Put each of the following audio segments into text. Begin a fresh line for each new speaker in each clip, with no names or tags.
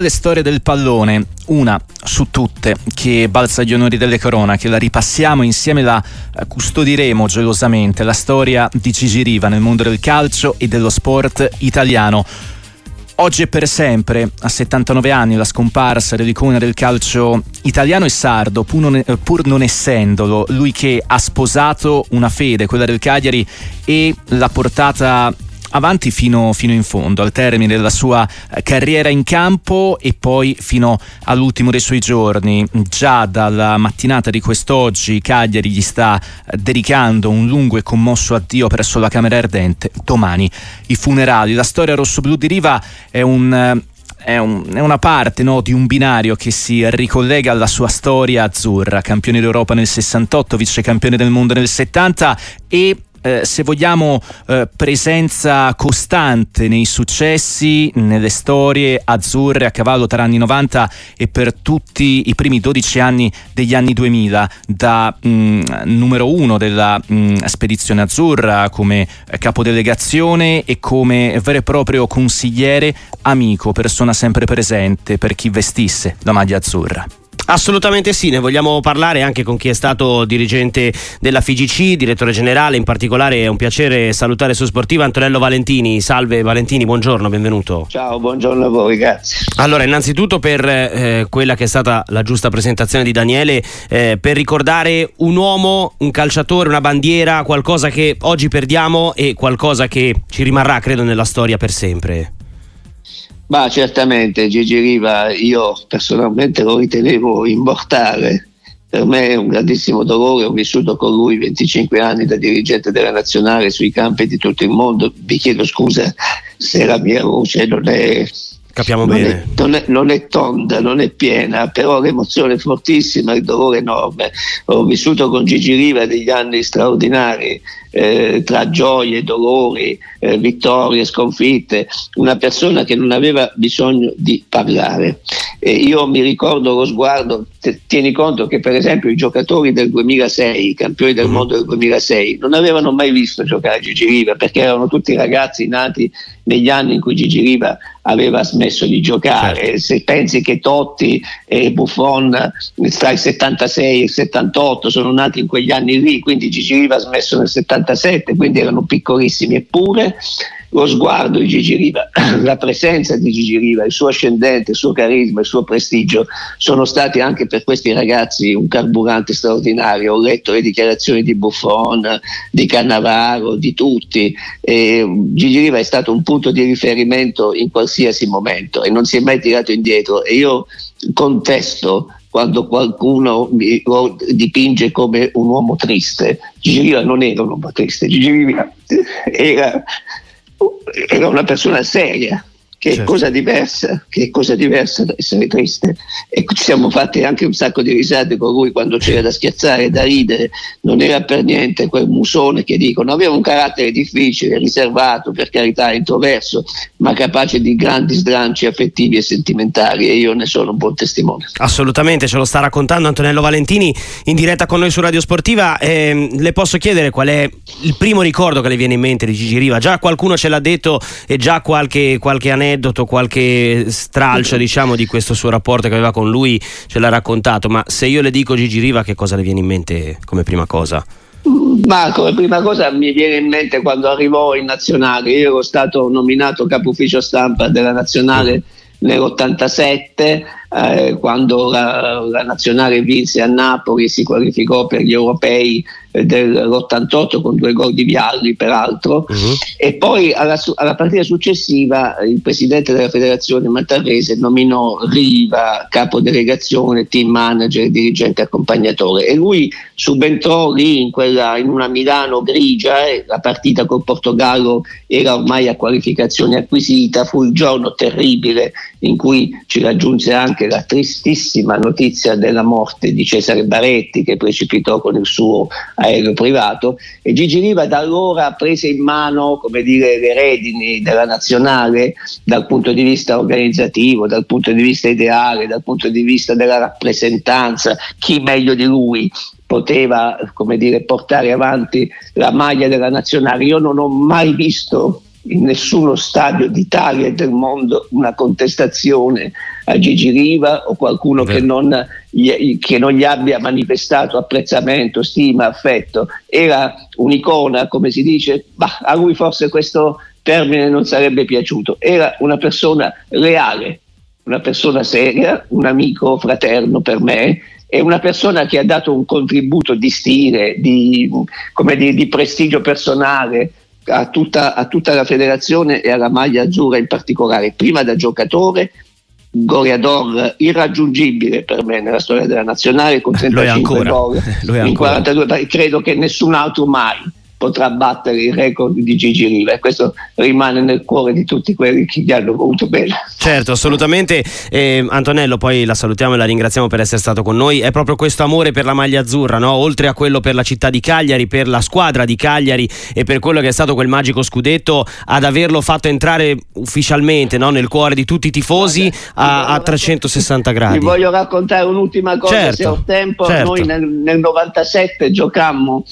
Le storie del pallone, una su tutte che balza agli onori delle cronache, la ripassiamo insieme, la eh, custodiremo gelosamente, la storia di Gigi Riva nel mondo del calcio e dello sport italiano. Oggi e per sempre, a 79 anni, la scomparsa dell'icona del calcio italiano e sardo, pur non, pur non, essendolo, lui che ha sposato una fede, quella del Cagliari, e l'ha portata avanti fino, fino, in fondo, al termine della sua eh, carriera in campo e poi fino all'ultimo dei suoi giorni. Già dalla mattinata di quest'oggi Cagliari gli sta eh, dedicando un lungo e commosso addio presso la Camera Ardente. Domani i funerali. La storia rossoblù di Riva è un eh, è, un, è, una parte no, di un binario che si ricollega alla sua storia azzurra, campione d'Europa nel 68, vice campione del mondo nel 70 e eh, se vogliamo, eh, presenza costante nei successi, nelle storie azzurre a cavallo tra anni 90 e per tutti i primi 12 anni degli anni 2000, da mh, mm, numero uno della mh, mm, spedizione azzurra come capodelegazione e come vero e proprio consigliere, amico, persona sempre presente per chi vestisse la maglia azzurra.
Assolutamente sì, ne vogliamo parlare anche con chi è stato dirigente della FIGC, direttore generale, in particolare è un piacere salutare su Sportiva Antonello Valentini. Salve Valentini, buongiorno, benvenuto.
Ciao, buongiorno a voi, grazie.
Allora, innanzitutto per eh, quella che è stata la giusta presentazione di Daniele, eh, per ricordare un uomo, un calciatore, una bandiera, qualcosa che oggi perdiamo e qualcosa che ci rimarrà, credo, nella storia per sempre.
Ma certamente Gigi Riva io personalmente lo ritenevo immortale. Per me è un grandissimo dolore, ho vissuto con lui 25 anni da dirigente della nazionale sui campi di tutto il mondo. Vi chiedo scusa se la mia voce non è
Capiamo
non
bene.
È, non, è, non, è, tonda, non è piena, però l'emozione è fortissima, il dolore è enorme. Ho vissuto con Gigi Riva degli anni straordinari, eh, tra gioie, dolori, eh, vittorie, sconfitte, una persona che non aveva bisogno di parlare. E io mi ricordo lo sguardo, te, tieni conto che per esempio i giocatori del 2006, i campioni del mm. mondo del 2006, non avevano mai visto giocare Gigi Riva perché erano tutti ragazzi nati negli anni in cui Gigi Riva aveva smesso di giocare. Certo. Se pensi che Totti e Buffon tra il 76 e il 78 sono nati in quegli anni lì, quindi Gigi Riva ha smesso nel 77, quindi erano piccolissimi, eppure lo sguardo di Gigi Riva, la presenza di Gigi Riva, il suo ascendente, il suo carisma, il suo prestigio sono stati anche per questi ragazzi un carburante straordinario. Ho letto le dichiarazioni di Buffon, di Cannavaro, di tutti. E Gigi Riva è stato un punto di riferimento in qualsiasi momento e non si è mai tirato indietro. E io contesto quando qualcuno mi dipinge come un uomo triste. Gigi Riva non era un uomo triste, Gigi Riva era una persona seria, che certo. è cosa diversa, che è cosa diversa da essere triste. E ci siamo fatti anche un sacco di risate con lui quando c'era da schiazzare, da ridere, non era per niente quel musone che dicono, aveva un carattere difficile, riservato, per carità, introverso, ma capace di grandi sdranci affettivi e sentimentali e io ne sono un buon testimone.
Assolutamente, ce lo sta raccontando Antonello Valentini in diretta con noi su Radio Sportiva. Eh, le posso chiedere qual è il primo ricordo che le viene in mente di Gigi Riva? Già qualcuno ce l'ha detto e già qualche, qualche aneddoto aneddoto, qualche stralcio diciamo di questo suo rapporto che aveva con lui, ce l'ha raccontato, ma se io le dico Gigi Riva che cosa le viene in mente come prima cosa?
Ma come prima cosa mi viene in mente quando arrivò in nazionale, io ero stato nominato capo ufficio stampa della nazionale nell'87 eh, quando la, la, nazionale vinse a Napoli e si qualificò per gli europei eh, dell'88 con due gol di Vialli peraltro uh-huh. e poi alla, alla, partita successiva il presidente della federazione Mattarese nominò Riva capo delegazione, team manager, dirigente accompagnatore e lui subentrò lì in, quella, in una Milano grigia e la partita col Portogallo era ormai a qualificazione acquisita fu il giorno terribile in cui ci raggiunse anche anche la tristissima notizia della morte di Cesare Baretti che precipitò con il suo aereo privato e Gigi Riva da allora prese in mano come dire, le redini della nazionale dal punto di vista organizzativo, dal punto di vista ideale, dal punto di vista della rappresentanza, chi meglio di lui poteva come dire, portare avanti la maglia della nazionale. Io non ho mai visto in nessuno stadio d'Italia e del mondo una contestazione a Gigi Riva o qualcuno che non, che non, gli abbia manifestato apprezzamento, stima, affetto. Era un'icona, come si dice, bah, a lui forse questo termine non sarebbe piaciuto. Era una persona reale, una persona seria, un amico fraterno per me è una persona che ha dato un contributo di stile, di, dire, di prestigio personale a tutta, a tutta, la federazione e alla maglia azzurra in particolare, prima da giocatore. Goriador irraggiungibile per me nella storia della nazionale con 35 gol in 42 credo che nessun altro mai potrà battere il record di Gigi Riva e questo rimane nel cuore di tutti quelli che gli hanno voluto bene.
Certo, assolutamente. Eh, Antonello, poi la salutiamo e la ringraziamo per essere stato con noi. È proprio questo amore per la maglia azzurra, no? oltre a quello per la città di Cagliari, per la squadra di Cagliari e per quello che è stato quel magico scudetto, ad averlo fatto entrare ufficialmente no? nel cuore di tutti i tifosi a, a 360 gradi.
Vi voglio raccontare un'ultima cosa, certo, se ho tempo. Certo. Noi nel, nel 97 giocammo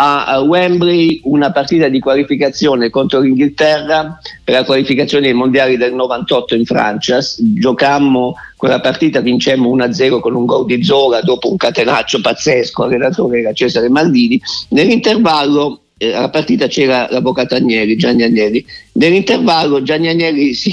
a Wembley una partita di qualificazione contro l'Inghilterra per la qualificazione ai mondiali del 98 in Francia. Giocammo quella partita, vincemmo 1-0 con un gol di Zola dopo un catenaccio pazzesco, allenatore era Cesare Maldini. Nell'intervallo eh, alla partita c'era l'avvocato Agnelli, Gianni Agnelli. Nell'intervallo Gianni Agnelli si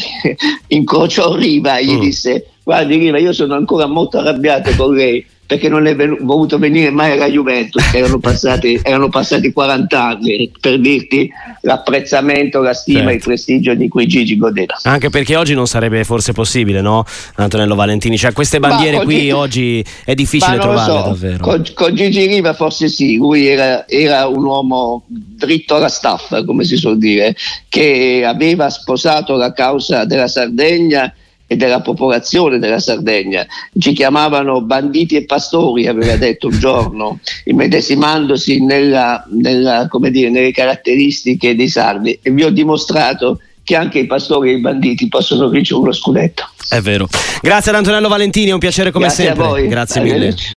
incrociò Riva e gli mm. disse guardi Riva io sono ancora molto arrabbiato con lei perché non è voluto venire mai alla Juventus, erano passati, erano passati 40 anni per dirti l'apprezzamento, la stima certo. e il prestigio di cui Gigi godeva.
Anche perché oggi non sarebbe forse possibile, no? Antonello Valentini, cioè queste bandiere qui Gigi, oggi è difficile trovarle so. davvero.
Con, con, Gigi Riva forse sì, lui era, era un uomo dritto alla staffa, come si suol dire, che aveva sposato la causa della Sardegna e della popolazione della Sardegna. Ci chiamavano banditi e pastori, aveva detto un giorno, immedesimandosi nella, nella, dire, nelle caratteristiche dei sardi e vi ho dimostrato che anche i pastori e i banditi possono vincere uno scudetto.
È vero. Grazie ad Antonello Valentini, è un piacere come
Grazie
sempre.
A voi.
Grazie mille.